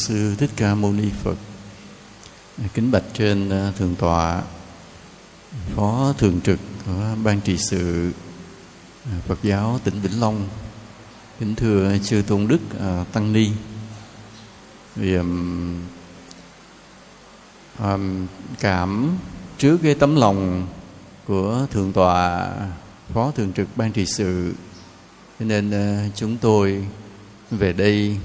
sư Thích Ca Mâu Ni Phật. Kính bạch trên à, thượng tọa Phó thường trực của ban trị sự à, Phật giáo tỉnh Vĩnh Long. Kính thưa chư tôn đức à, tăng ni. Vì um, cảm trước cái tấm lòng của thượng tọa Phó thường trực ban trị sự cho nên uh, chúng tôi về đây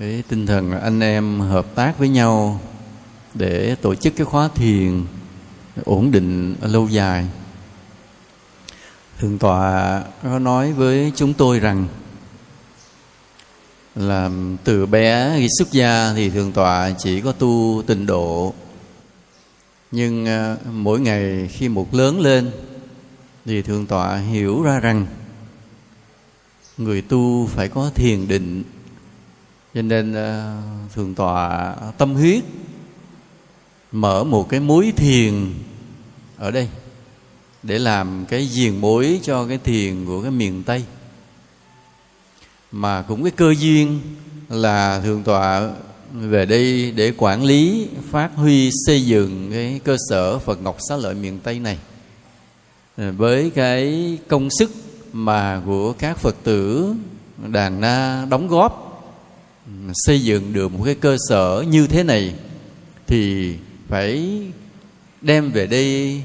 cái tinh thần anh em hợp tác với nhau để tổ chức cái khóa thiền ổn định lâu dài. Thượng tọa có nói với chúng tôi rằng là từ bé khi xuất gia thì thượng tọa chỉ có tu tịnh độ. Nhưng à, mỗi ngày khi một lớn lên thì thượng tọa hiểu ra rằng người tu phải có thiền định cho nên ờ, thường tọa tâm huyết mở một cái mối thiền ở đây để làm cái diền mối cho cái thiền của cái miền tây. Mà cũng cái cơ duyên là thường tọa về đây để quản lý, phát huy, xây dựng cái cơ sở phật ngọc xá lợi miền tây này với cái công sức mà của các phật tử đàn na đóng góp xây dựng được một cái cơ sở như thế này thì phải đem về đây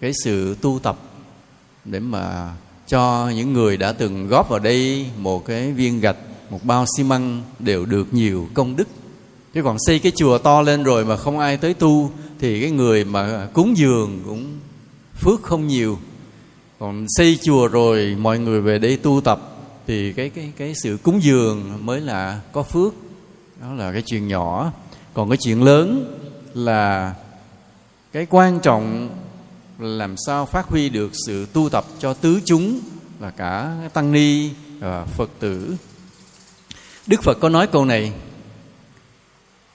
cái sự tu tập để mà cho những người đã từng góp vào đây một cái viên gạch, một bao xi măng đều được nhiều công đức. Chứ còn xây cái chùa to lên rồi mà không ai tới tu thì cái người mà cúng dường cũng phước không nhiều. Còn xây chùa rồi mọi người về đây tu tập thì cái cái cái sự cúng dường mới là có phước. Đó là cái chuyện nhỏ. Còn cái chuyện lớn là cái quan trọng là làm sao phát huy được sự tu tập cho tứ chúng là cả tăng ni và phật tử. Đức phật có nói câu này,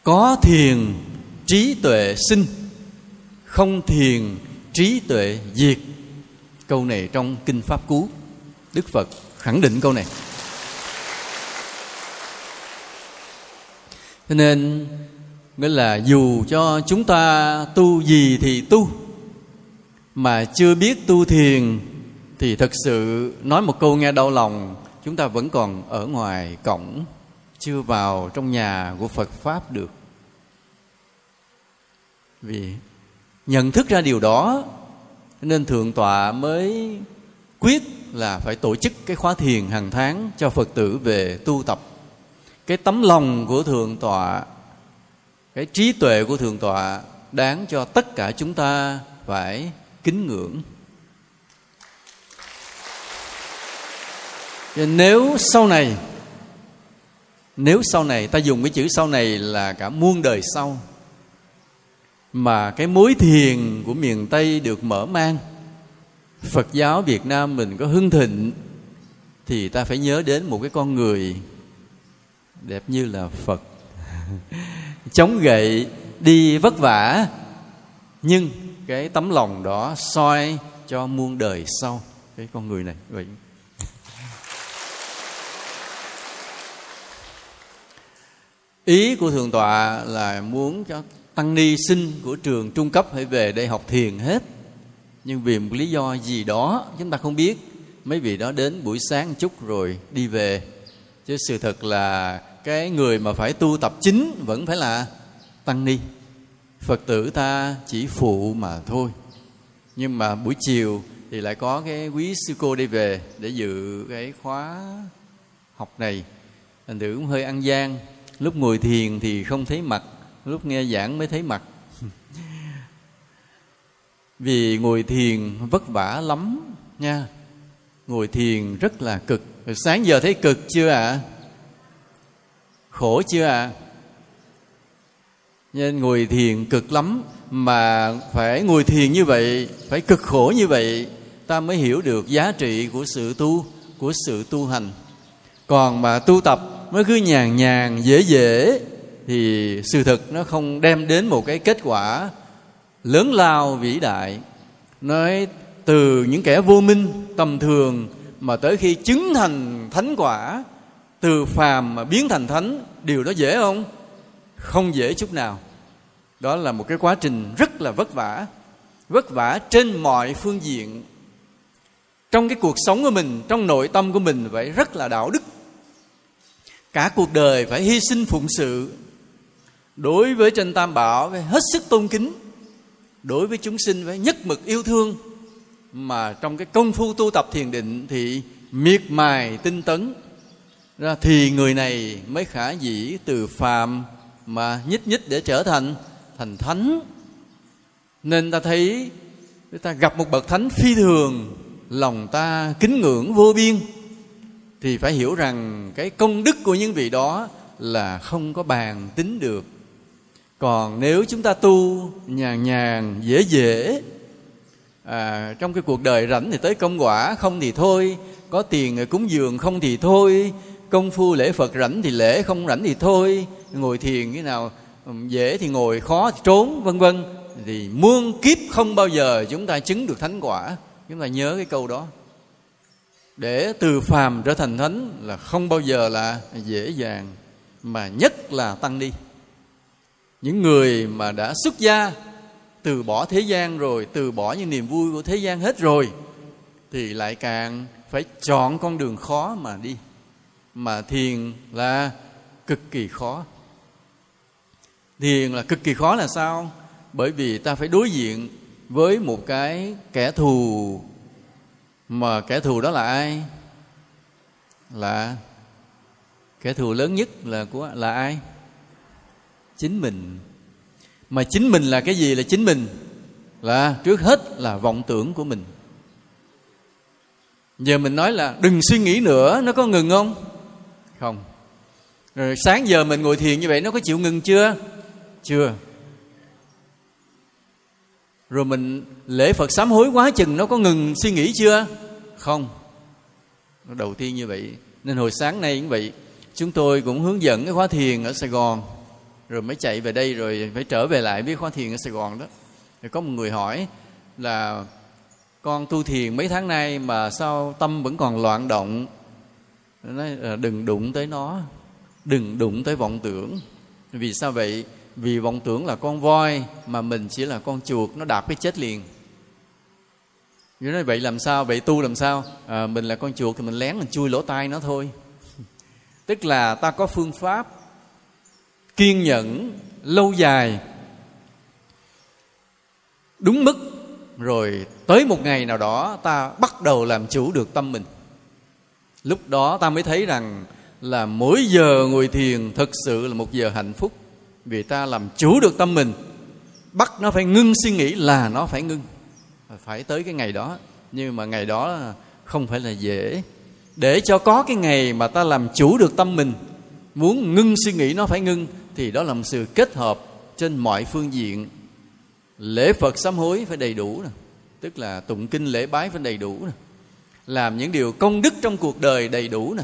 có thiền trí tuệ sinh, không thiền trí tuệ diệt. Câu này trong kinh pháp cú. Đức phật khẳng định câu này. Cho nên, nghĩa là dù cho chúng ta tu gì thì tu, mà chưa biết tu thiền thì thật sự nói một câu nghe đau lòng, chúng ta vẫn còn ở ngoài cổng, chưa vào trong nhà của phật pháp được. Vì nhận thức ra điều đó, nên thượng tọa mới quyết là phải tổ chức cái khóa thiền hàng tháng cho phật tử về tu tập. Cái tấm lòng của thượng tọa, cái trí tuệ của thượng tọa đáng cho tất cả chúng ta phải kính ngưỡng. Nếu sau này, nếu sau này, ta dùng cái chữ sau này là cả muôn đời sau, mà cái mối thiền của miền tây được mở mang phật giáo việt nam mình có hưng thịnh thì ta phải nhớ đến một cái con người đẹp như là phật. Chống gậy, đi vất vả, nhưng cái tấm lòng đó soi cho muôn đời sau. Cái con người này, vậy. Ý của thượng tọa là muốn cho tăng ni sinh của trường trung cấp phải về đây học thiền hết nhưng vì một lý do gì đó, chúng ta không biết. Mấy vị đó đến buổi sáng chút rồi đi về. Chứ sự thật là cái người mà phải tu tập chính vẫn phải là tăng ni. Phật tử ta chỉ phụ mà thôi. Nhưng mà buổi chiều thì lại có cái quý sư cô đi về để dự cái khóa học này. Thành thử cũng hơi ăn gian. Lúc ngồi thiền thì không thấy mặt, lúc nghe giảng mới thấy mặt vì ngồi thiền vất vả lắm nha ngồi thiền rất là cực sáng giờ thấy cực chưa ạ à? khổ chưa ạ à? nên ngồi thiền cực lắm mà phải ngồi thiền như vậy, phải cực khổ như vậy, ta mới hiểu được giá trị của sự tu, của sự tu hành còn mà tu tập nó cứ nhàn nhàn, dễ dễ, thì sự thực nó không đem đến một cái kết quả lớn lao vĩ đại, nói từ những kẻ vô minh tầm thường mà tới khi chứng thành thánh quả, từ phàm mà biến thành thánh, điều đó dễ không? Không dễ chút nào. Đó là một cái quá trình rất là vất vả vất vả trên mọi phương diện. Trong cái cuộc sống của mình, trong nội tâm của mình phải rất là đạo đức. Cả cuộc đời phải hy sinh phụng sự. Đối với trên tam bảo phải hết sức tôn kính đối với chúng sinh phải nhất mực yêu thương, mà trong cái công phu tu tập thiền định thì miệt mài tinh tấn, ra thì người này mới khả dĩ từ phàm mà nhích nhích để trở thành thành thánh. Nên ta thấy, ta gặp một bậc thánh phi thường, lòng ta kính ngưỡng vô biên, thì phải hiểu rằng cái công đức của những vị đó là không có bàn tính được còn nếu chúng ta tu nhàn nhàn dễ dễ à, trong cái cuộc đời rảnh thì tới công quả không thì thôi có tiền thì cúng dường không thì thôi công phu lễ phật rảnh thì lễ không rảnh thì thôi ngồi thiền cái nào dễ thì ngồi khó thì trốn vân vân. Thì muôn kiếp không bao giờ chúng ta chứng được thánh quả. Chúng ta nhớ cái câu đó. Để từ phàm trở thành thánh là không bao giờ là dễ dàng mà nhất là tăng đi những người mà đã xuất gia, từ bỏ thế gian rồi, từ bỏ những niềm vui của thế gian hết rồi, thì lại càng phải chọn con đường khó mà đi. Mà thiền là cực kỳ khó. Thiền là cực kỳ khó là sao? Bởi vì ta phải đối diện với một cái kẻ thù. Mà kẻ thù đó là ai? Là kẻ thù lớn nhất là của, là ai? Chính mình. Mà chính mình là cái gì là chính mình? Là trước hết là vọng tưởng của mình. Giờ mình nói là đừng suy nghĩ nữa, nó có ngừng không? Không. Rồi sáng giờ mình ngồi thiền như vậy, nó có chịu ngừng chưa? Chưa. Rồi mình lễ phật sám hối quá chừng, nó có ngừng suy nghĩ chưa? Không. Đầu tiên như vậy. Nên hồi sáng nay cũng vậy. Chúng tôi cũng hướng dẫn cái khóa thiền ở sài gòn rồi mới chạy về đây rồi phải trở về lại với khóa thiền ở sài gòn đó. Rồi có một người hỏi là con tu thiền mấy tháng nay mà sao tâm vẫn còn loạn động? Nói đừng đụng tới nó đừng đụng tới vọng tưởng. Vì sao vậy? Vì vọng tưởng là con voi mà mình chỉ là con chuột nó đạp cái chết liền. Như nói vậy làm sao? Vậy tu làm sao? À, mình là con chuột thì mình lén mình chui lỗ tai nó thôi. Tức là ta có phương pháp kiên nhẫn lâu dài. Đúng mức, rồi tới một ngày nào đó ta bắt đầu làm chủ được tâm mình. Lúc đó ta mới thấy rằng là mỗi giờ ngồi thiền thực sự là một giờ hạnh phúc, vì ta làm chủ được tâm mình. Bắt nó phải ngưng suy nghĩ là nó phải ngưng. Phải tới cái ngày đó, nhưng mà ngày đó không phải là dễ. Để cho có cái ngày mà ta làm chủ được tâm mình, muốn ngưng suy nghĩ nó phải ngưng thì đó là một sự kết hợp trên mọi phương diện. Lễ phật sám hối phải đầy đủ nè tức là tụng kinh lễ bái phải đầy đủ nè làm những điều công đức trong cuộc đời đầy đủ nè,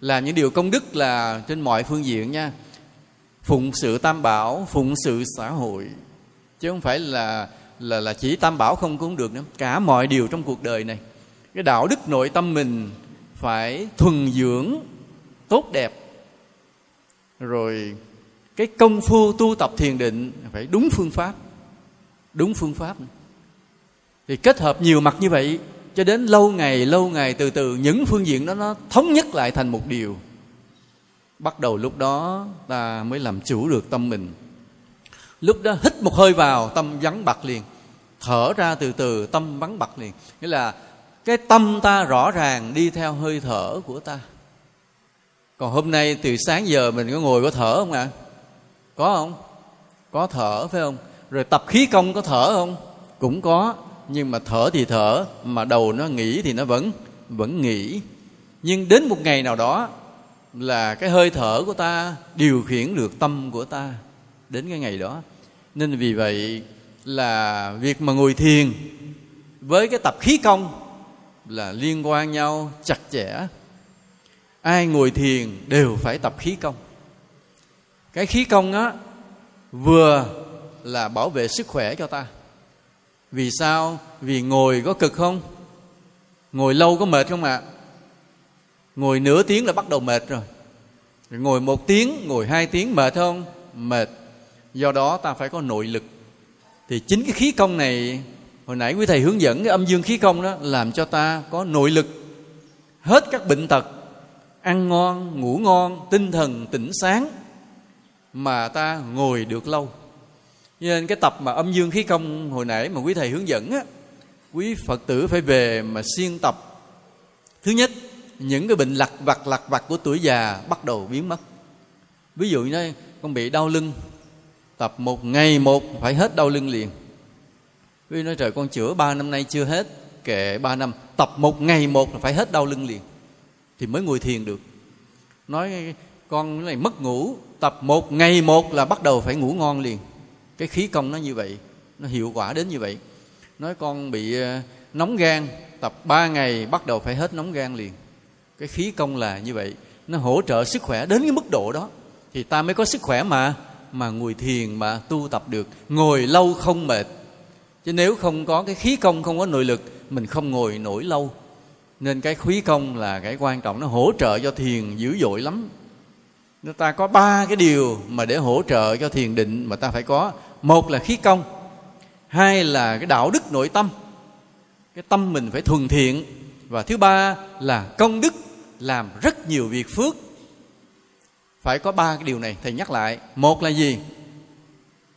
làm những điều công đức là trên mọi phương diện nha. Phụng sự tam bảo, phụng sự xã hội, chứ không phải là là là chỉ tam bảo không cũng được nữa. Cả mọi điều trong cuộc đời này, cái đạo đức nội tâm mình phải thuần dưỡng, tốt đẹp. Rồi cái công phu tu tập thiền định phải đúng phương pháp. Đúng phương pháp. Thì kết hợp nhiều mặt như vậy, cho đến lâu ngày lâu ngày, từ từ những phương diện đó nó thống nhất lại thành một điều. Bắt đầu lúc đó ta mới làm chủ được tâm mình. Lúc đó hít một hơi vào, tâm vắng bặt liền. Thở ra từ từ, tâm vắng bặt liền. Nghĩa là cái tâm ta rõ ràng đi theo hơi thở của ta. Còn hôm nay từ sáng giờ mình có ngồi có thở không ạ? à? Có không? Có thở, phải không? Rồi tập khí công có thở không? Cũng có, nhưng mà thở thì thở, mà đầu nó nghĩ thì nó vẫn vẫn nghĩ nhưng đến một ngày nào đó là cái hơi thở của ta điều khiển được tâm của ta đến cái ngày đó. Nên vì vậy là việc mà ngồi thiền với cái tập khí công là liên quan nhau chặt chẽ. Ai ngồi thiền đều phải tập khí công cái khí công á, vừa là bảo vệ sức khỏe cho ta. Vì sao? Vì ngồi có cực không? Ngồi lâu có mệt không ạ? À? ngồi nửa tiếng là bắt đầu mệt rồi ngồi một tiếng, ngồi hai tiếng mệt không? Mệt. Do đó ta phải có nội lực. Thì chính cái khí công này, hồi nãy quý thầy hướng dẫn cái âm dương khí công đó, làm cho ta có nội lực. Hết các bệnh tật, ăn ngon, ngủ ngon, tinh thần tỉnh sáng mà ta ngồi được lâu. Nên cái tập mà âm dương khí công hồi nãy mà quý thầy hướng dẫn á, quý phật tử phải về mà siêng tập. Thứ nhất, những cái bệnh lặt vặt lặt vặt của tuổi già bắt đầu biến mất. Ví dụ như con bị đau lưng, tập một ngày một phải hết đau lưng liền. Vì nói trời, con chữa ba năm nay chưa hết, kệ ba năm, tập một ngày một là phải hết đau lưng liền, thì mới ngồi thiền được. Nói con này mất ngủ tập một, ngày một là bắt đầu phải ngủ ngon liền. Cái khí công nó như vậy, nó hiệu quả đến như vậy. Nói con bị ờ, nóng gan, tập ba ngày bắt đầu phải hết nóng gan liền. Cái khí công là như vậy, nó hỗ trợ sức khỏe đến cái mức độ đó. Thì ta mới có sức khỏe mà mà ngồi thiền, mà tu tập được, ngồi lâu không mệt. Chứ nếu không có cái khí công, không có nội lực, mình không ngồi nổi lâu. Nên cái khí công là cái quan trọng, nó hỗ trợ cho thiền dữ dội lắm chúng ta có ba cái điều mà để hỗ trợ cho thiền định mà ta phải có. Một là khí công, hai là cái đạo đức nội tâm. Cái tâm mình phải thuần thiện. Và thứ ba là công đức, làm rất nhiều việc phước. Phải có ba cái điều này, thầy nhắc lại. Một là gì?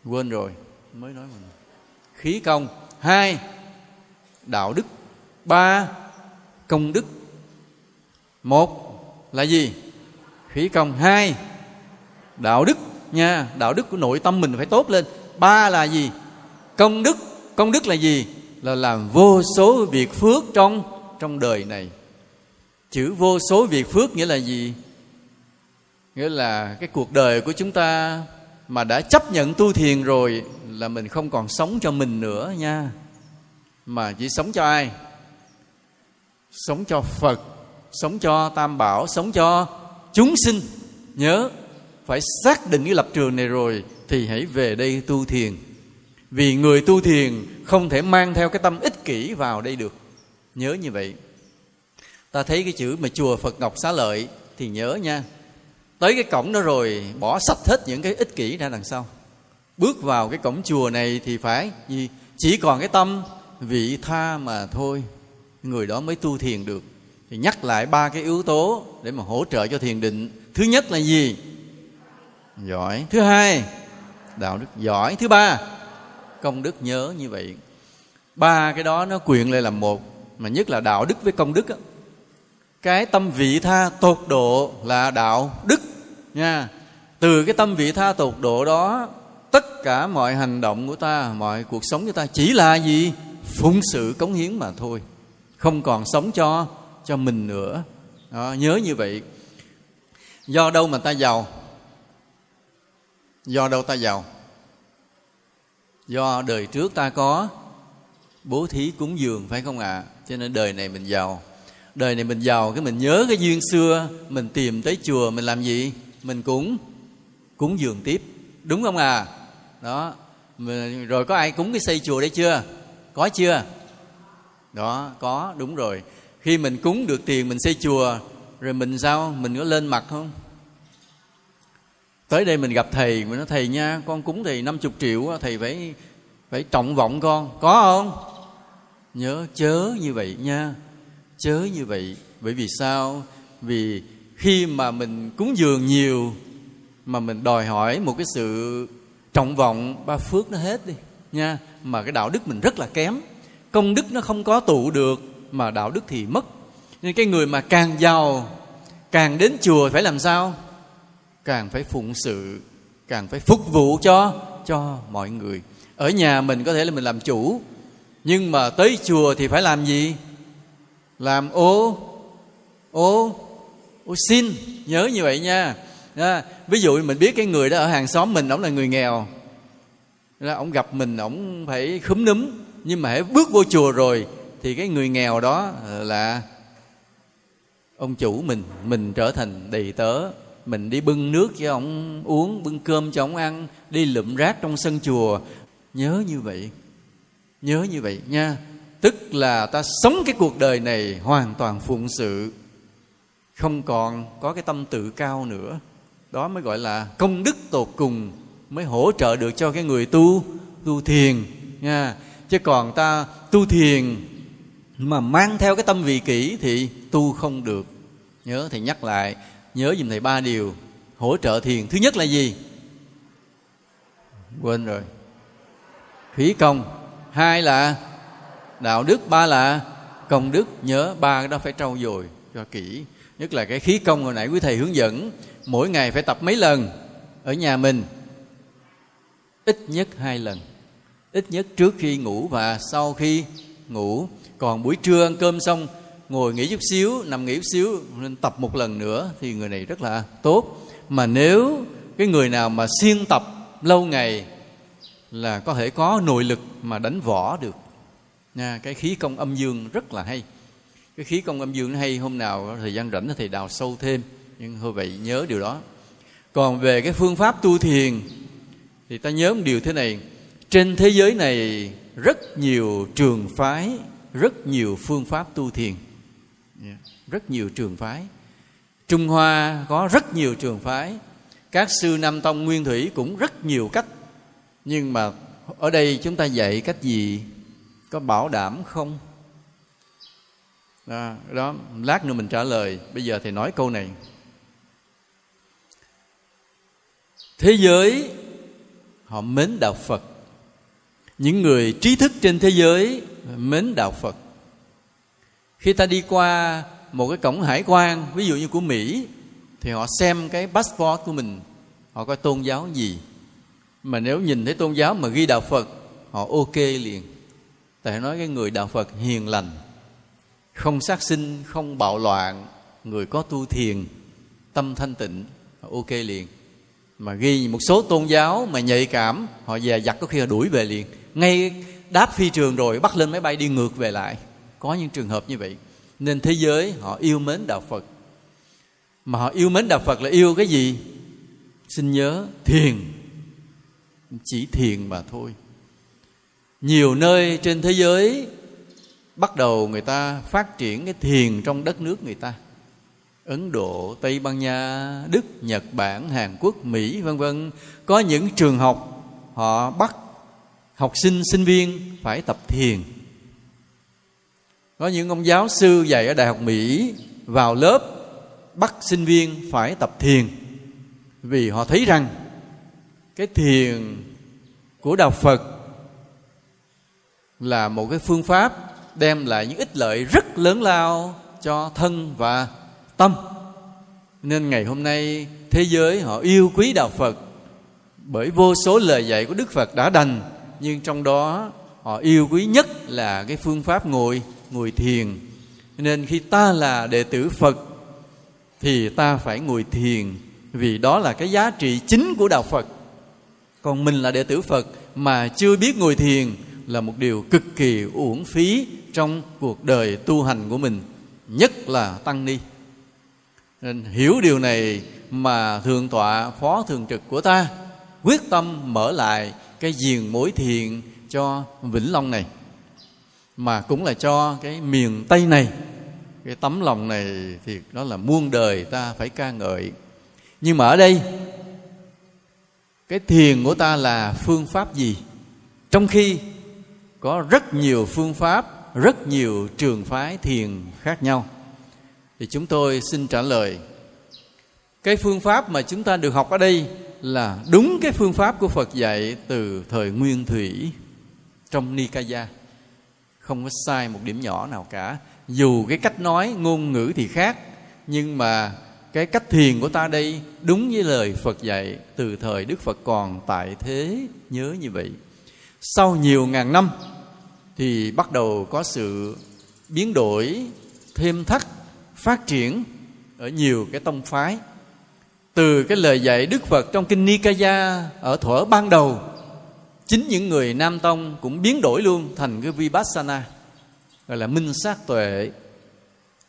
Quên rồi, mới nói mình. Khí công, hai, đạo đức. Ba, công đức. Một là gì? Khí công hai. Đạo đức nha, đạo đức của nội tâm mình phải tốt lên. Ba là gì? Công đức. Công đức là gì? Là làm vô số việc phước trong trong đời này. Chữ vô số việc phước nghĩa là gì? Nghĩa là cái cuộc đời của chúng ta mà đã chấp nhận tu thiền rồi là mình không còn sống cho mình nữa nha. Mà chỉ sống cho ai? Sống cho phật, sống cho tam bảo, sống cho chúng sinh, nhớ, phải xác định cái lập trường này rồi thì hãy về đây tu thiền. Vì người tu thiền không thể mang theo cái tâm ích kỷ vào đây được. Nhớ như vậy. Ta thấy cái chữ mà chùa phật ngọc xá lợi thì nhớ nha. Tới cái cổng đó rồi, bỏ sạch hết những cái ích kỷ ra đằng sau. Bước vào cái cổng chùa này thì phải gì? Chỉ còn cái tâm vị tha mà thôi. Người đó mới tu thiền được thì nhắc lại ba cái yếu tố để mà hỗ trợ cho thiền định. Thứ nhất là gì? Giỏi. Thứ hai, đạo đức giỏi. Thứ ba, công đức nhớ như vậy. Ba cái đó nó quyện lại làm một, mà nhất là đạo đức với công đức cái tâm vị tha tột độ là đạo đức nha. Từ cái tâm vị tha tột độ đó, tất cả mọi hành động của ta, mọi cuộc sống của ta chỉ là gì? Phụng sự cống hiến mà thôi. Không còn sống cho cho mình nữa. Đó, nhớ như vậy. Do đâu mà ta giàu? Do đâu ta giàu? Do đời trước ta có bố thí cúng dường phải không ạ? À? cho nên đời này mình giàu. Đời này mình giàu cái mình nhớ cái duyên xưa mình tìm tới chùa mình làm gì? Mình cũng cúng dường tiếp. Đúng không à đó. Rồi có ai cúng cái xây chùa đấy chưa? Có chưa? Đó có đúng rồi khi mình cúng được tiền, mình xây chùa, rồi mình sao? Mình có lên mặt không? Tới đây mình gặp thầy, mình nói, thầy nha, con cúng thầy 50 triệu thầy phải phải trọng vọng con. Có không? Nhớ, chớ như vậy nha, chớ như vậy. Bởi vì sao? Vì khi mà mình cúng dường nhiều, mà mình đòi hỏi một cái sự trọng vọng, ba phước nó hết đi nha. Mà cái đạo đức mình rất là kém, công đức nó không có tụ được mà đạo đức thì mất. Nên cái người mà càng giàu càng đến chùa phải làm sao? Càng phải phụng sự càng phải phục vụ cho cho mọi người. Ở nhà mình có thể là mình làm chủ nhưng mà tới chùa thì phải làm gì? Làm ô ô ô xin. Nhớ như vậy nha. À, ví dụ mình biết cái người đó ở hàng xóm mình ông là người nghèo. Là ông gặp mình ông phải khúm núm nhưng mà hãy bước vô chùa rồi thì cái người nghèo đó ờ, là ông chủ mình mình trở thành đầy tớ. Mình đi bưng nước cho ông uống, bưng cơm cho ông ăn, đi lụm rác trong sân chùa. Nhớ như vậy, nhớ như vậy nha. Tức là ta sống cái cuộc đời này hoàn toàn phụng sự. Không còn có cái tâm tự cao nữa. Đó mới gọi là công đức tột cùng mới hỗ trợ được cho cái người tu tu thiền nha. Chứ còn ta tu thiền mà mang theo cái tâm vị kỷ thì tu không được. Nhớ thầy nhắc lại, nhớ dùm thầy ba điều hỗ trợ thiền. Thứ nhất là gì? Quên rồi. Khí công. Hai là đạo đức. Ba là công đức. Nhớ ba cái đó phải trau dồi cho kỹ. Nhất là cái khí công hồi nãy quý thầy hướng dẫn, mỗi ngày phải tập mấy lần? Ở nhà mình. Ít nhất hai lần. Ít nhất trước khi ngủ và sau khi ngủ còn buổi trưa ăn cơm xong, ngồi nghỉ chút xíu, nằm nghỉ chút xíu, nên tập một lần nữa thì người này rất là tốt. Mà nếu cái người nào mà siêng tập lâu ngày là có thể có nội lực mà đánh võ được. Nha, cái khí công âm dương rất là hay. Cái khí công âm dương nó hay, hôm nào thời gian rảnh thì đào sâu thêm, nhưng thôi vậy nhớ điều đó. Còn về cái phương pháp tu thiền, thì ta nhớ một điều thế này, trên thế giới này rất nhiều trường phái rất nhiều phương pháp tu thiền. Rất nhiều trường phái. Trung hoa có rất nhiều trường phái. Các sư nam tông nguyên thủy cũng rất nhiều cách. Nhưng mà ở đây chúng ta dạy cách gì? Có bảo đảm không? Đó, đó lát nữa mình trả lời. Bây giờ thầy nói câu này. Thế giới họ mến đạo phật. Những người trí thức trên thế giới mến đạo phật. Khi ta đi qua một cái cổng hải quan ví dụ như của mỹ thì họ xem cái passport của mình họ coi tôn giáo gì. Mà nếu nhìn thấy tôn giáo mà ghi đạo phật họ ok liền. Tại nói cái người đạo phật hiền lành không sát sinh không bạo loạn người có tu thiền tâm thanh tịnh ok liền. Mà ghi một số tôn giáo mà nhạy cảm họ dè dặt, có khi họ đuổi về liền. Ngay đáp phi trường rồi, bắt lên máy bay đi ngược về lại. Có những trường hợp như vậy. Nên thế giới, họ yêu mến đạo phật. Mà họ yêu mến đạo phật là yêu cái gì? Xin nhớ, thiền. Chỉ thiền mà thôi. Nhiều nơi trên thế giới bắt đầu người ta phát triển cái thiền trong đất nước người ta. Ấn độ, tây ban nha, đức, nhật bản, hàn quốc, mỹ, vân vân. Có những trường học họ bắt học sinh sinh viên phải tập thiền. Có những ông giáo sư dạy ở đại học mỹ, vào lớp bắt sinh viên phải tập thiền. Vì họ thấy rằng cái thiền của đạo phật là một cái phương pháp đem lại những ích lợi rất lớn lao cho thân và tâm. Nên ngày hôm nay, thế giới họ yêu quý đạo phật bởi vô số lời dạy của đức phật đã đành nhưng trong đó, họ yêu quý nhất là cái phương pháp ngồi ngồi thiền. Nên khi ta là đệ tử phật, thì ta phải ngồi thiền, vì đó là cái giá trị chính của đạo phật. Còn mình là đệ tử phật mà chưa biết ngồi thiền là một điều cực kỳ uổng phí trong cuộc đời tu hành của mình, nhất là tăng ni. Nên hiểu điều này mà thượng tọa, phó thường trực của ta quyết tâm mở lại cái giềng mối thiền cho vĩnh long này, mà cũng là cho cái miền tây này. Cái tấm lòng này thì đó là muôn đời ta phải ca ngợi. Nhưng mà ở đây, cái thiền của ta là phương pháp gì? Trong khi có rất nhiều phương pháp, rất nhiều trường phái thiền khác nhau. Thì chúng tôi xin trả lời, cái phương pháp mà chúng ta được học ở đây là đúng cái phương pháp của Phật dạy từ thời Nguyên Thủy trong Nikaya. Không có sai một điểm nhỏ nào cả. Dù cái cách nói, ngôn ngữ thì khác, nhưng mà cái cách thiền của ta đây đúng với lời Phật dạy từ thời Đức Phật còn tại thế, nhớ như vậy. Sau nhiều ngàn năm thì bắt đầu có sự biến đổi, thêm thắt, phát triển ở nhiều cái tông phái từ cái lời dạy Đức Phật trong kinh Nikaya ở thuở ban đầu, chính những người Nam Tông cũng biến đổi luôn thành cái Vipassana, gọi là minh sát tuệ.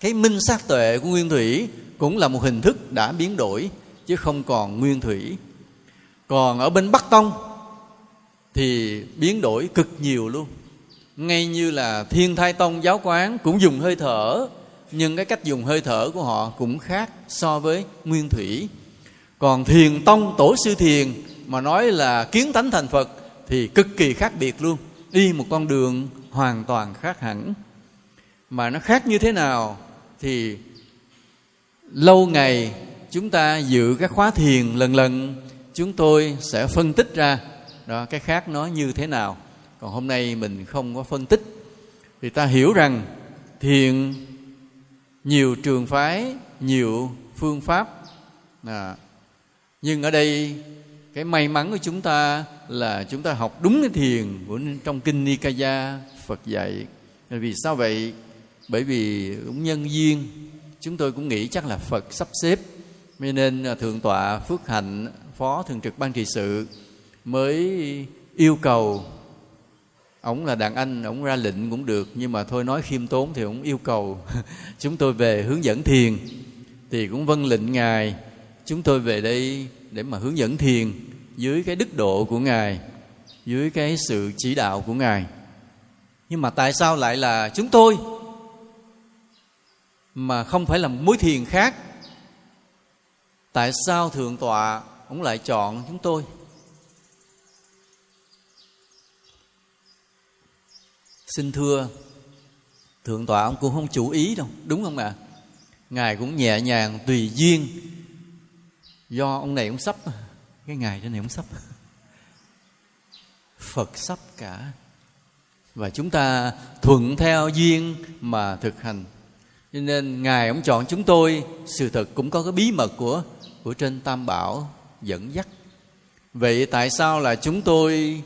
Cái minh sát tuệ của Nguyên Thủy cũng là một hình thức đã biến đổi, chứ không còn Nguyên Thủy. Còn ở bên Bắc Tông thì biến đổi cực nhiều luôn. Ngay như là Thiên Thai Tông giáo quán cũng dùng hơi thở, nhưng cái cách dùng hơi thở của họ cũng khác so với nguyên thủy còn thiền tông tổ sư thiền mà nói là kiến tánh thành phật thì cực kỳ khác biệt luôn. Đi một con đường hoàn toàn khác hẳn. Mà nó khác như thế nào thì lâu ngày chúng ta dự các khóa thiền lần lần chúng tôi sẽ phân tích ra. Đó cái khác nó như thế nào. Còn hôm nay mình không có phân tích. Thì ta hiểu rằng thiền nhiều trường phái nhiều phương pháp. À, nhưng ở đây, cái may mắn của chúng ta là chúng ta học đúng cái thiền của trong kinh Nikaya, Phật dạy. Vì sao vậy? Bởi vì cũng nhân duyên, chúng tôi cũng nghĩ chắc là Phật sắp xếp. Nên à, thượng tọa Phước Hạnh, phó thường trực ban trị sự mới yêu cầu ổng là đàn anh ổng ra lệnh cũng được, nhưng mà thôi nói khiêm tốn thì ổng yêu cầu chúng tôi về hướng dẫn thiền. Thì cũng vâng lệnh ngài chúng tôi về đây để mà hướng dẫn thiền dưới cái đức độ của ngài, dưới cái sự chỉ đạo của ngài. Nhưng mà tại sao lại là chúng tôi mà không phải là mối thiền khác? Tại sao thượng tọa ông lại chọn chúng tôi? Xin thưa, thượng tọa ông cũng không chủ ý đâu, đúng không ạ? À? ngài cũng nhẹ nhàng tùy duyên do ông này ông sắp cái ngày trên này ông sắp. Phật sắp cả. Và chúng ta thuận theo duyên mà thực hành. Cho nên ngài ông chọn chúng tôi, sự thật cũng có cái bí mật của của trên tam bảo dẫn dắt. Vậy tại sao là chúng tôi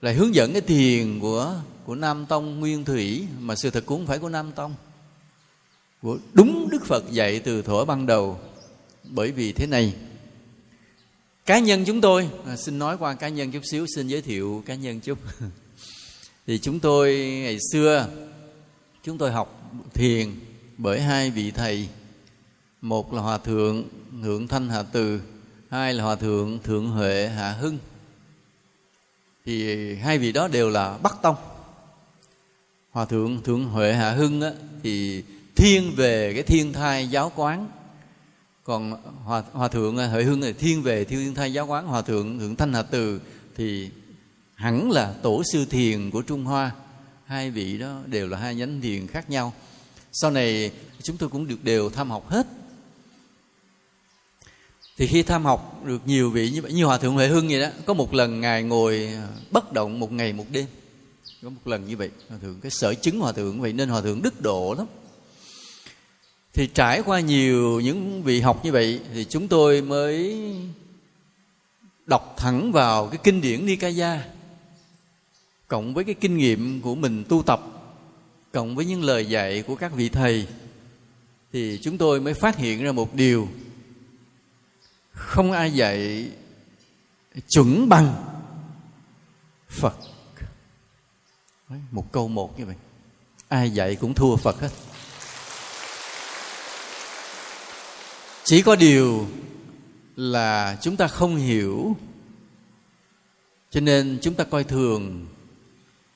lại hướng dẫn cái thiền của của nam tông nguyên thủy mà sự thật cũng không phải của nam tông? Của đúng đức phật dạy từ thuở ban đầu bởi vì thế này cá nhân chúng tôi à, xin nói qua cá nhân chút xíu xin giới thiệu cá nhân chút. Thì chúng tôi ngày xưa chúng tôi học thiền bởi hai vị thầy. Một là hòa thượng thượng thanh hạ từ hai là hòa thượng thượng huệ hạ hưng. Thì hai vị đó đều là bắc tông. Hòa thượng thượng huệ hạ hưng á, thì thiên về cái thiên thai giáo quán còn hòa, hòa thượng à, hợi hưng thì thiên về thiên thai giáo quán hòa thượng thượng thanh hạ từ thì hẳn là tổ sư thiền của trung hoa. Hai vị đó đều là hai nhánh thiền khác nhau. Sau này chúng tôi cũng được đều tham học hết. Thì khi tham học được nhiều vị như vậy như hòa thượng huệ hưng vậy đó có một lần ngài ngồi à, bất động một ngày một đêm. Có một lần như vậy hòa thượng cái sở chứng hòa thượng vậy nên hòa thượng đức độ lắm thì trải qua nhiều những vị học như vậy thì chúng tôi mới đọc thẳng vào cái kinh điển Nikaya, cộng với cái kinh nghiệm của mình tu tập, cộng với những lời dạy của các vị thầy, thì chúng tôi mới phát hiện ra một điều. Không ai dạy chuẩn bằng phật. Một câu một như vậy. Ai dạy cũng thua phật hết. Chỉ có điều là chúng ta không hiểu. Cho nên chúng ta coi thường.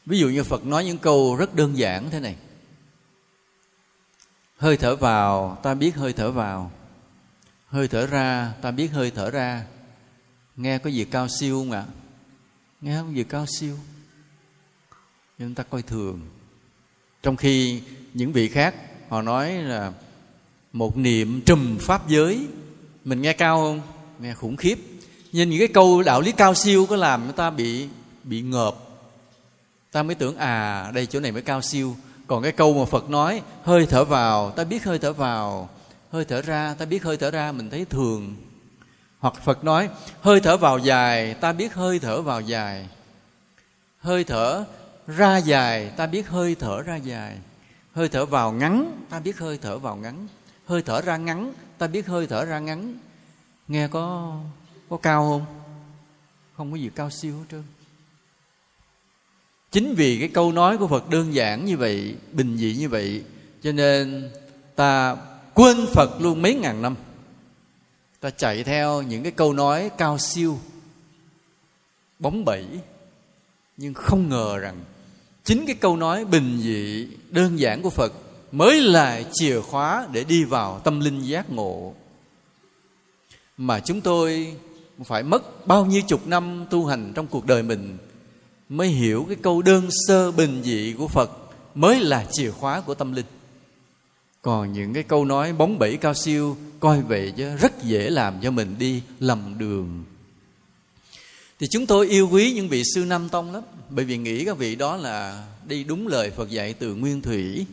Ví dụ như phật nói những câu rất đơn giản thế này. Hơi thở vào, ta biết hơi thở vào. Hơi thở ra, ta biết hơi thở ra. Nghe có gì cao siêu không ạ? Nghe có gì cao siêu. Nhưng ta coi thường. Trong khi những vị khác họ nói là một niệm trùm pháp giới. Mình nghe cao không? Nghe khủng khiếp. Nhưng những cái câu đạo lý cao siêu có làm người ta bị bị ngợp. Ta mới tưởng à đây chỗ này mới cao siêu. Còn cái câu mà phật nói, hơi thở vào, ta biết hơi thở vào. Hơi thở ra, ta biết hơi thở ra, mình thấy thường. Hoặc phật nói, hơi thở vào dài, ta biết hơi thở vào dài. Hơi thở ra dài, ta biết hơi thở ra dài. Hơi thở vào ngắn, ta biết hơi thở vào ngắn hơi thở ra ngắn. Ta biết hơi thở ra ngắn. Nghe có có cao không? Không có gì cao siêu hết trơn. Chính vì cái câu nói của phật đơn giản như vậy, bình dị như vậy, cho nên ta quên phật luôn mấy ngàn năm. Ta chạy theo những cái câu nói cao siêu, bóng bẩy, nhưng không ngờ rằng chính cái câu nói bình dị, đơn giản của phật mới là chìa khóa để đi vào tâm linh giác ngộ mà chúng tôi phải mất bao nhiêu chục năm tu hành trong cuộc đời mình mới hiểu cái câu đơn sơ bình dị của Phật mới là chìa khóa của tâm linh. Còn những cái câu nói bóng bẩy cao siêu coi vậy chứ rất dễ làm cho mình đi lầm đường. Thì chúng tôi yêu quý những vị sư Nam Tông lắm, Bởi vì nghĩ các vị đó là đi đúng lời Phật dạy từ Nguyên Thủy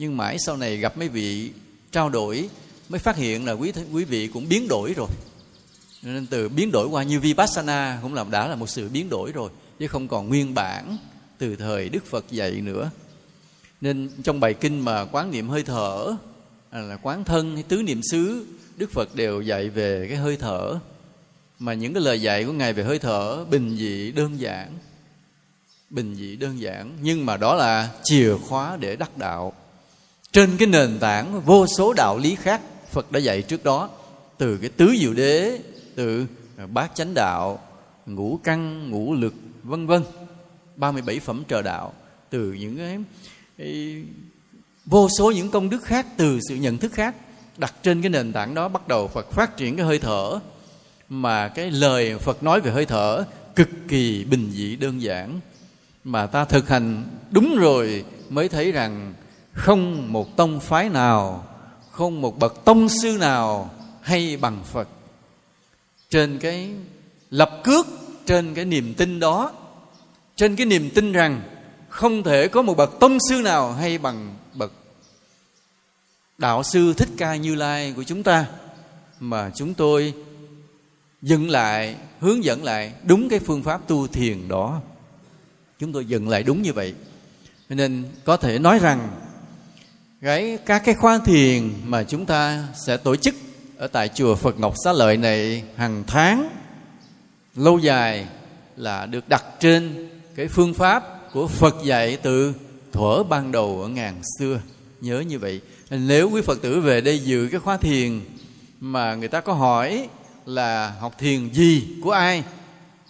nhưng mãi sau này gặp mấy vị trao đổi, Mới phát hiện là quý quý vị cũng biến đổi rồi. Nên từ biến đổi qua như Vipassana Cũng là, đã là một sự biến đổi rồi, chứ không còn nguyên bản từ thời đức phật dạy nữa. Nên trong bài kinh mà quán niệm hơi thở à, là quán thân hay tứ niệm xứ, đức phật đều dạy về cái hơi thở. Mà những cái lời dạy của ngài về hơi thở bình dị, đơn giản. Bình dị, đơn giản. Nhưng mà đó là chìa khóa để đắc đạo trên cái nền tảng vô số đạo lý khác phật đã dạy trước đó. Từ cái tứ diệu đế từ à, bát chánh đạo ngũ căn ngũ lực vân vân 37 phẩm trợ đạo. Từ những cái, cái vô số những công đức khác từ sự nhận thức khác đặt trên cái nền tảng đó bắt đầu Phật phát triển cái hơi thở. Mà cái lời Phật nói về hơi thở cực kỳ bình dị đơn giản. Mà ta thực hành đúng rồi mới thấy rằng không một tông phái nào, không một bậc tông sư nào hay bằng Phật. Trên cái lập cước, trên cái niềm tin đó, trên cái niềm tin rằng không thể có một bậc tông sư nào hay bằng bậc đạo sư thích ca như lai của chúng ta, mà chúng tôi dừng lại, hướng dẫn lại đúng cái phương pháp tu thiền đó. Chúng tôi dừng lại đúng như vậy. Nên có thể nói rằng cái các cái khóa thiền mà chúng ta sẽ tổ chức ở tại chùa Phật Ngọc Xá Lợi này hàng tháng. Lâu dài là được đặt trên cái phương pháp của Phật dạy từ thuở ban đầu ở ngàn xưa. Nhớ như vậy. Nếu quý Phật tử về đây dự cái khóa thiền mà người ta có hỏi là học thiền gì, của ai,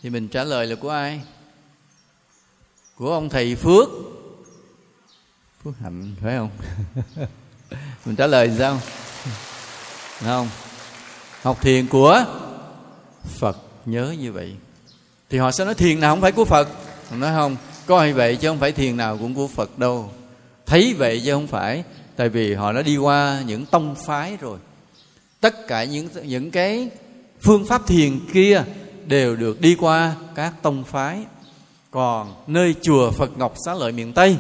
thì mình trả lời là của ai? Của ông thầy Phước. Phước Hạnh, phải không? Mình trả lời sao? Không? Học thiền của Phật, nhớ như vậy. Thì họ sẽ nói thiền nào không phải của phật? Nói không coi vậy chứ không phải thiền nào cũng của phật đâu. Thấy vậy chứ không phải, tại vì họ đã đi qua những tông phái rồi. Tất cả những những cái phương pháp thiền kia đều được đi qua các tông phái. Còn nơi chùa phật ngọc xá lợi miền tây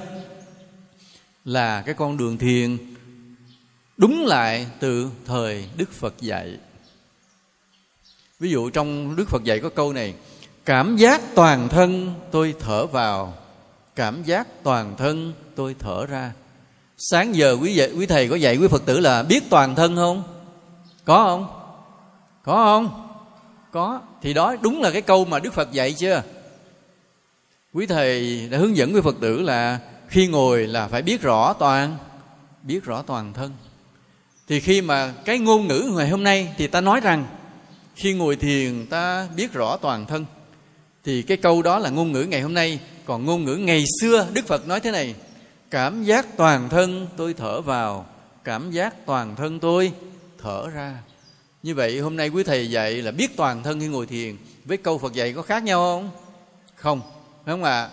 là cái con đường thiền đúng lại từ thời đức phật dạy. Ví dụ trong đức phật dạy có câu này cảm giác toàn thân tôi thở vào cảm giác toàn thân tôi thở ra. Sáng giờ quý dạy, quý thầy có dạy quý phật tử là biết toàn thân không? Có không? Có không? Có. Thì đó đúng là cái câu mà đức phật dạy chưa? Quý thầy đã hướng dẫn quý phật tử là khi ngồi là phải biết rõ toàn, biết rõ toàn thân. Thì khi mà cái ngôn ngữ ngày hôm nay thì ta nói rằng, khi ngồi thiền ta biết rõ toàn thân. Thì cái câu đó là ngôn ngữ ngày hôm nay. Còn ngôn ngữ ngày xưa đức phật nói thế này, cảm giác toàn thân tôi thở vào, cảm giác toàn thân tôi thở ra. Như vậy hôm nay quý thầy dạy là biết toàn thân khi ngồi thiền. Với câu phật dạy có khác nhau không? Không đúng không ạ?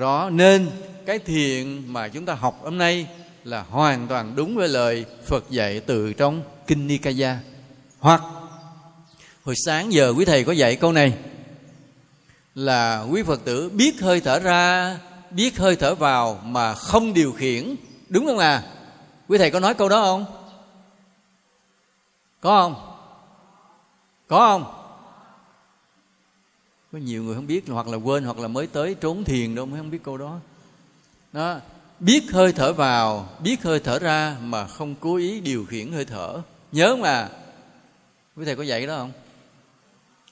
Đó nên cái thiền mà chúng ta học hôm nay là hoàn toàn đúng với lời phật dạy từ trong kinh nikaya hoặc, hồi sáng giờ quý thầy có dạy câu này, là quý phật tử biết hơi thở ra, biết hơi thở vào mà không điều khiển, đúng không à? Quý thầy có nói câu đó không? Có không? Có không? Có nhiều người không biết hoặc là quên hoặc là mới tới trốn thiền đâu, mới không biết câu đó. Đó, biết hơi thở vào, biết hơi thở ra mà không cố ý điều khiển hơi thở. Nhớ mà. Quý thầy có dạy cái đó không?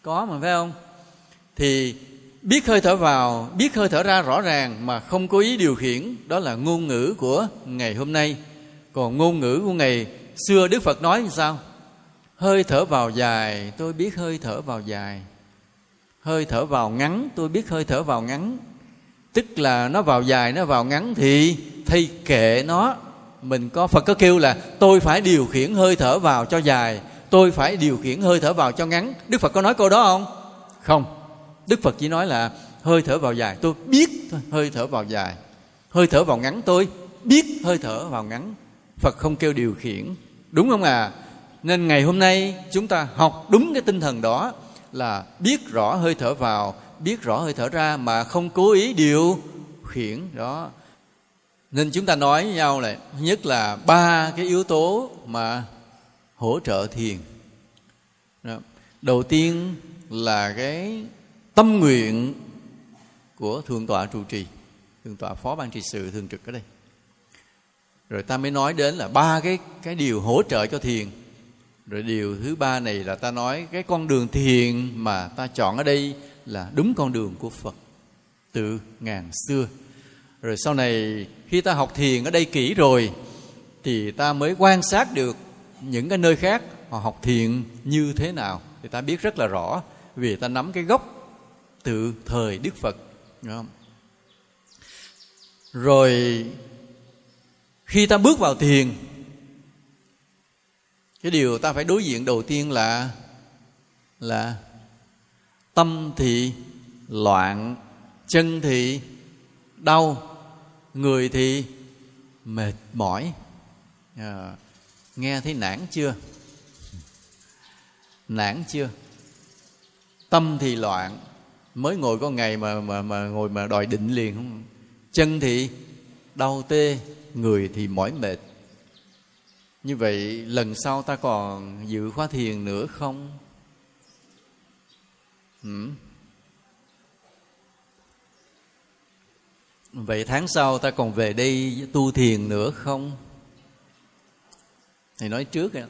Có mà, phải không? Thì biết hơi thở vào, biết hơi thở ra rõ ràng mà không cố ý điều khiển, đó là ngôn ngữ của ngày hôm nay. Còn ngôn ngữ của ngày xưa đức phật nói như sao? Hơi thở vào dài, tôi biết hơi thở vào dài hơi thở vào ngắn tôi biết hơi thở vào ngắn. Tức là nó vào dài nó vào ngắn thì thay kệ nó. Mình có phật có kêu là tôi phải điều khiển hơi thở vào cho dài tôi phải điều khiển hơi thở vào cho ngắn. Đức phật có nói câu đó không? Không. Đức phật chỉ nói là hơi thở vào dài. Tôi biết thôi hơi thở vào dài. Hơi thở vào ngắn tôi biết hơi thở vào ngắn. Phật không kêu điều khiển. Đúng không à? Nên ngày hôm nay chúng ta học đúng cái tinh thần đó là biết rõ hơi thở vào, biết rõ hơi thở ra mà không cố ý điều khiển, đó. Nên chúng ta nói với nhau là nhất là ba cái yếu tố mà hỗ trợ thiền. Đó. đầu tiên là cái tâm nguyện của thượng tọa trụ trì, thượng tọa phó ban trị sự thường trực ở đây. Rồi ta mới nói đến là ba cái cái điều hỗ trợ cho thiền rồi điều thứ ba này là ta nói cái con đường thiền mà ta chọn ở đây là đúng con đường của phật từ ngàn xưa rồi sau này khi ta học thiền ở đây kỹ rồi thì ta mới quan sát được những cái nơi khác họ học thiền như thế nào thì ta biết rất là rõ vì ta nắm cái gốc từ thời đức phật, đúng không? rồi khi ta bước vào thiền cái điều ta phải đối diện đầu tiên là là tâm thì loạn chân thì đau người thì mệt mỏi. À, nghe thấy nản chưa? Nản chưa? Tâm thì loạn mới ngồi có ngày mà mà mà ngồi mà đòi định liền không? Chân thì đau tê người thì mỏi mệt như vậy, lần sau ta còn dự khóa thiền nữa không? Ừ. vậy tháng sau ta còn về đây tu thiền nữa không? Thì nói trước kìa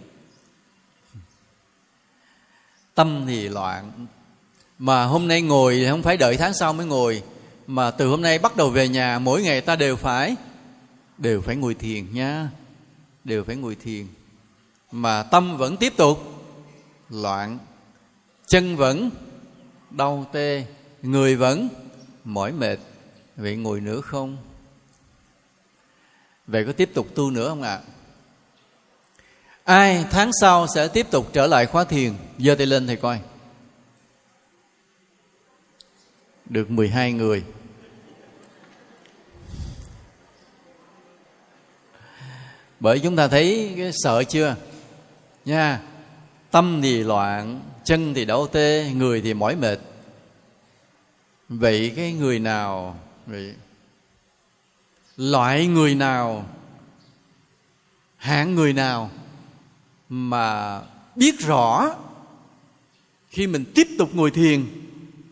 tâm thì loạn. Mà hôm nay ngồi thì không phải đợi tháng sau mới ngồi, mà từ hôm nay bắt đầu về nhà, mỗi ngày ta đều phải đều phải ngồi thiền nha đều phải ngồi thiền. Mà tâm vẫn tiếp tục loạn, chân vẫn đau tê, người vẫn mỏi mệt. Vậy ngồi nữa không? Vậy có tiếp tục tu nữa không ạ? À? ai tháng sau sẽ tiếp tục trở lại khóa thiền? Giơ tay lên thầy coi. Được 12 người. Bởi chúng ta thấy cái sợ chưa? Nha, tâm thì loạn, chân thì đau tê, người thì mỏi mệt. Vậy cái người nào, vậy loại người nào, hạng người nào mà biết rõ khi mình tiếp tục ngồi thiền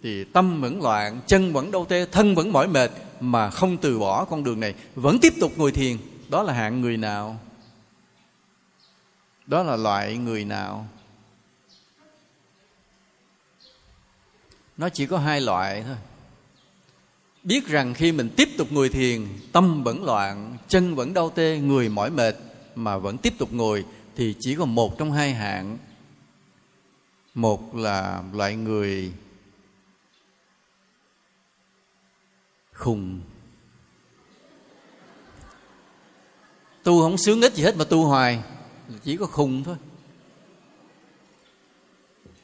thì tâm vẫn loạn, chân vẫn đau tê, thân vẫn mỏi mệt mà không từ bỏ con đường này, vẫn tiếp tục ngồi thiền đó là hạng người nào? Đó là loại người nào? Nó chỉ có hai loại thôi. Biết rằng khi mình tiếp tục ngồi thiền, tâm vẫn loạn, chân vẫn đau tê, người mỏi mệt mà vẫn tiếp tục ngồi, thì chỉ có một trong hai hạng. Một là loại người khùng. Tu không sướng ích gì hết mà tu hoài. Chỉ có khùng thôi.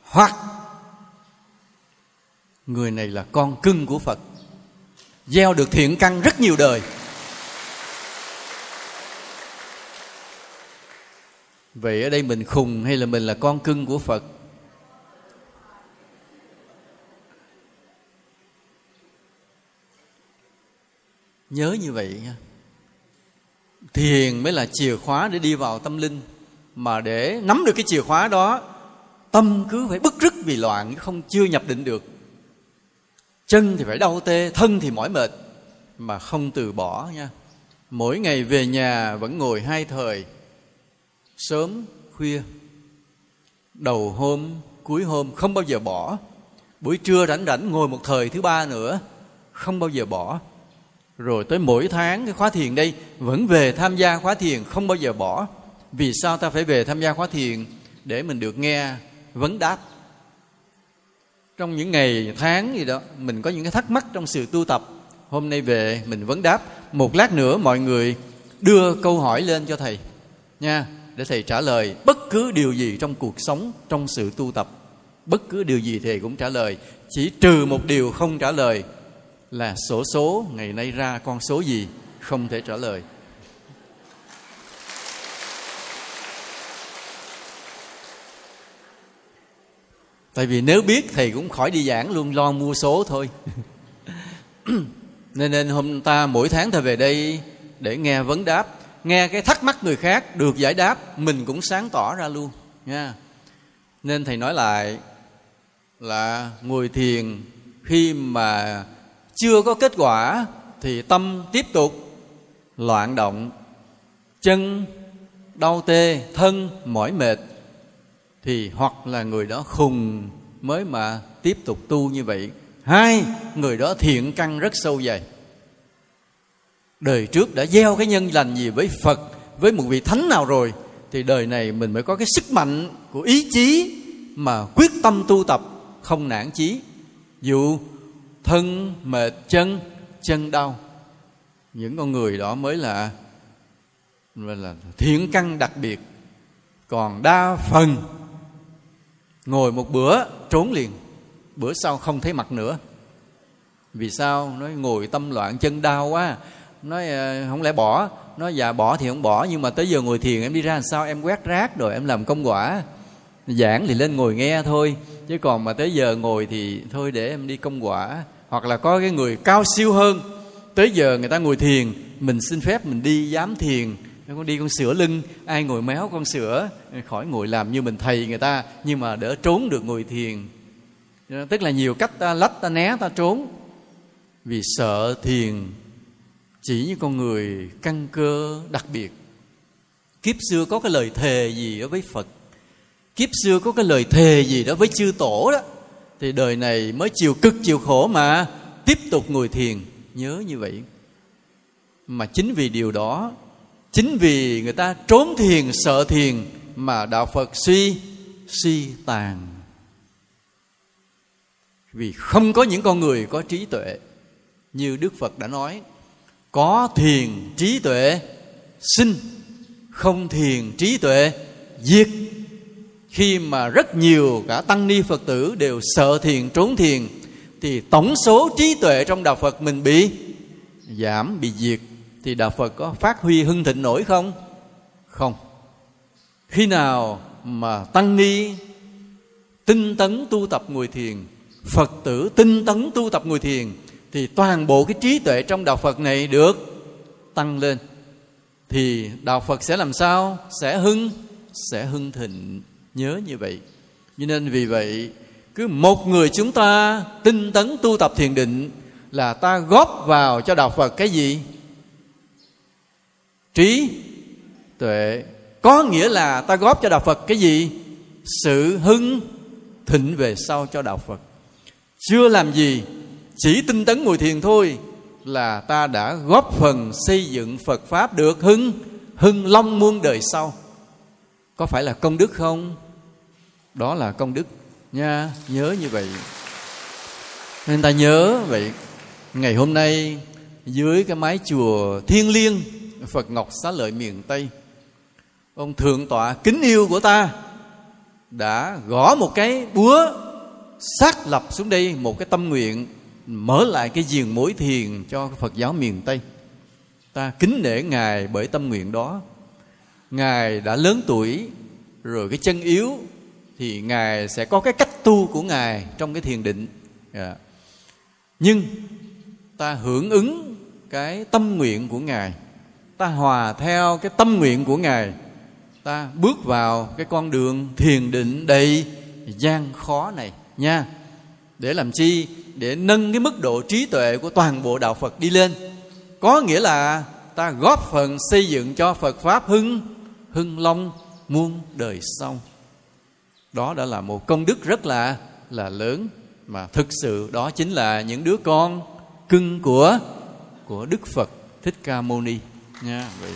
Hoặc, người này là con cưng của phật, gieo được thiện căn rất nhiều đời. Vậy ở đây mình khùng hay là mình là con cưng của phật? Nhớ như vậy nha thiền mới là chìa khóa để đi vào tâm linh. Mà để nắm được cái chìa khóa đó, tâm cứ phải bức rứt vì loạn, không chưa nhập định được. Chân thì phải đau tê, thân thì mỏi mệt, mà không từ bỏ nha. Mỗi ngày về nhà vẫn ngồi hai thời, sớm, khuya. Đầu hôm, cuối hôm không bao giờ bỏ. Buổi trưa rảnh rảnh ngồi một thời thứ ba nữa, không bao giờ bỏ rồi tới mỗi tháng cái khóa thiền đây, vẫn về tham gia khóa thiền, không bao giờ bỏ. Vì sao ta phải về tham gia khóa thiền? Để mình được nghe vấn đáp. Trong những ngày tháng gì đó, mình có những cái thắc mắc trong sự tu tập. Hôm nay về, mình vấn đáp. Một lát nữa, mọi người đưa câu hỏi lên cho thầy, nha, để thầy trả lời bất cứ điều gì trong cuộc sống, trong sự tu tập. Bất cứ điều gì thầy cũng trả lời. Chỉ trừ một điều không trả lời là sổ số, ngày nay ra con số gì? Không thể trả lời. Tại vì nếu biết thì cũng khỏi đi giảng, luôn lo mua số thôi. Nên nên hôm ta mỗi tháng thầy về đây để nghe vấn đáp, nghe cái thắc mắc người khác được giải đáp, mình cũng sáng tỏ ra luôn, nha. Nên thầy nói lại là ngồi thiền khi mà chưa có kết quả thì tâm tiếp tục loạn động, chân đau tê, thân mỏi mệt, thì hoặc là người đó khùng mới mà tiếp tục tu như vậy. Hai, người đó thiện căn rất sâu dày. Đời trước đã gieo cái nhân lành gì với phật, với một vị thánh nào rồi, thì đời này mình mới có cái sức mạnh của ý chí mà quyết tâm tu tập, không nản chí. Dù thân mệt chân chân đau. Những con người đó mới là là thiện căn đặc biệt. Còn đa phần ngồi một bữa trốn liền, bữa sau không thấy mặt nữa. Vì sao? Nói ngồi tâm loạn, chân đau quá. Nói ờ, không lẽ bỏ? Nói dạ bỏ thì không bỏ, nhưng mà tới giờ ngồi thiền em đi ra làm sao? Em quét rác rồi, em làm công quả giảng thì lên ngồi nghe thôi. Chứ còn mà tới giờ ngồi thì thôi để em đi công quả. Hoặc là có cái người cao siêu hơn, tới giờ người ta ngồi thiền, mình xin phép mình đi dám thiền. Con đi con sửa lưng, ai ngồi méo con sửa khỏi ngồi làm như mình thầy người ta, nhưng mà đỡ trốn được ngồi thiền. Tức là nhiều cách ta lách, ta né, ta trốn. Vì sợ thiền chỉ như con người căn cơ đặc biệt. Kiếp xưa có cái lời thề gì đó với phật? Kiếp xưa có cái lời thề gì đó với chư tổ đó. Thì đời này mới chịu cực, chịu khổ mà tiếp tục ngồi thiền. Nhớ như vậy. Mà chính vì điều đó, chính vì người ta trốn thiền, sợ thiền, mà đạo phật suy suy tàn. Vì không có những con người có trí tuệ, như đức phật đã nói, có thiền trí tuệ, sinh, không thiền trí tuệ, diệt khi mà rất nhiều cả tăng ni phật tử đều sợ thiền, trốn thiền, thì tổng số trí tuệ trong đạo phật mình bị giảm, bị diệt. Thì đạo phật có phát huy hưng thịnh nổi không? Không. Khi nào mà tăng ni tinh tấn tu tập ngồi thiền, phật tử tinh tấn tu tập ngồi thiền, thì toàn bộ cái trí tuệ trong đạo phật này được tăng lên. Thì đạo phật sẽ làm sao? Sẽ hưng sẽ hưng thịnh nhớ như vậy. Cho nên vì vậy, cứ một người chúng ta tinh tấn tu tập thiền định là ta góp vào cho đạo phật cái gì? Trí, tuệ. Có nghĩa là ta góp cho đạo phật cái gì? Sự hưng thịnh về sau cho đạo phật. Chưa làm gì, chỉ tinh tấn ngồi thiền thôi là ta đã góp phần xây dựng phật pháp được hưng hưng long muôn đời sau có phải là công đức không? Đó là công đức nha. Nhớ như vậy. Nên ta nhớ vậy, ngày hôm nay, dưới cái mái chùa thiên liêng, phật ngọc xá lợi miền tây, ông thượng tọa kính yêu của ta đã gõ một cái búa xác lập xuống đây, một cái tâm nguyện mở lại cái giường mối thiền cho phật giáo miền tây. Ta kính nể ngài bởi tâm nguyện đó ngài đã lớn tuổi, rồi cái chân yếu, thì ngài sẽ có cái cách tu của ngài trong cái thiền định. Yeah. Nhưng ta hưởng ứng cái tâm nguyện của ngài, ta hòa theo cái tâm nguyện của ngài, ta bước vào cái con đường thiền định đầy gian khó này nha. Để làm chi? Để nâng cái mức độ trí tuệ của toàn bộ đạo phật đi lên. Có nghĩa là ta góp phần xây dựng cho phật pháp hưng hưng long muôn đời sau. Đó đã là một công đức rất là là lớn. Mà thực sự đó chính là những đứa con cưng của của đức phật thích ca mâu ni. Nha, vậy.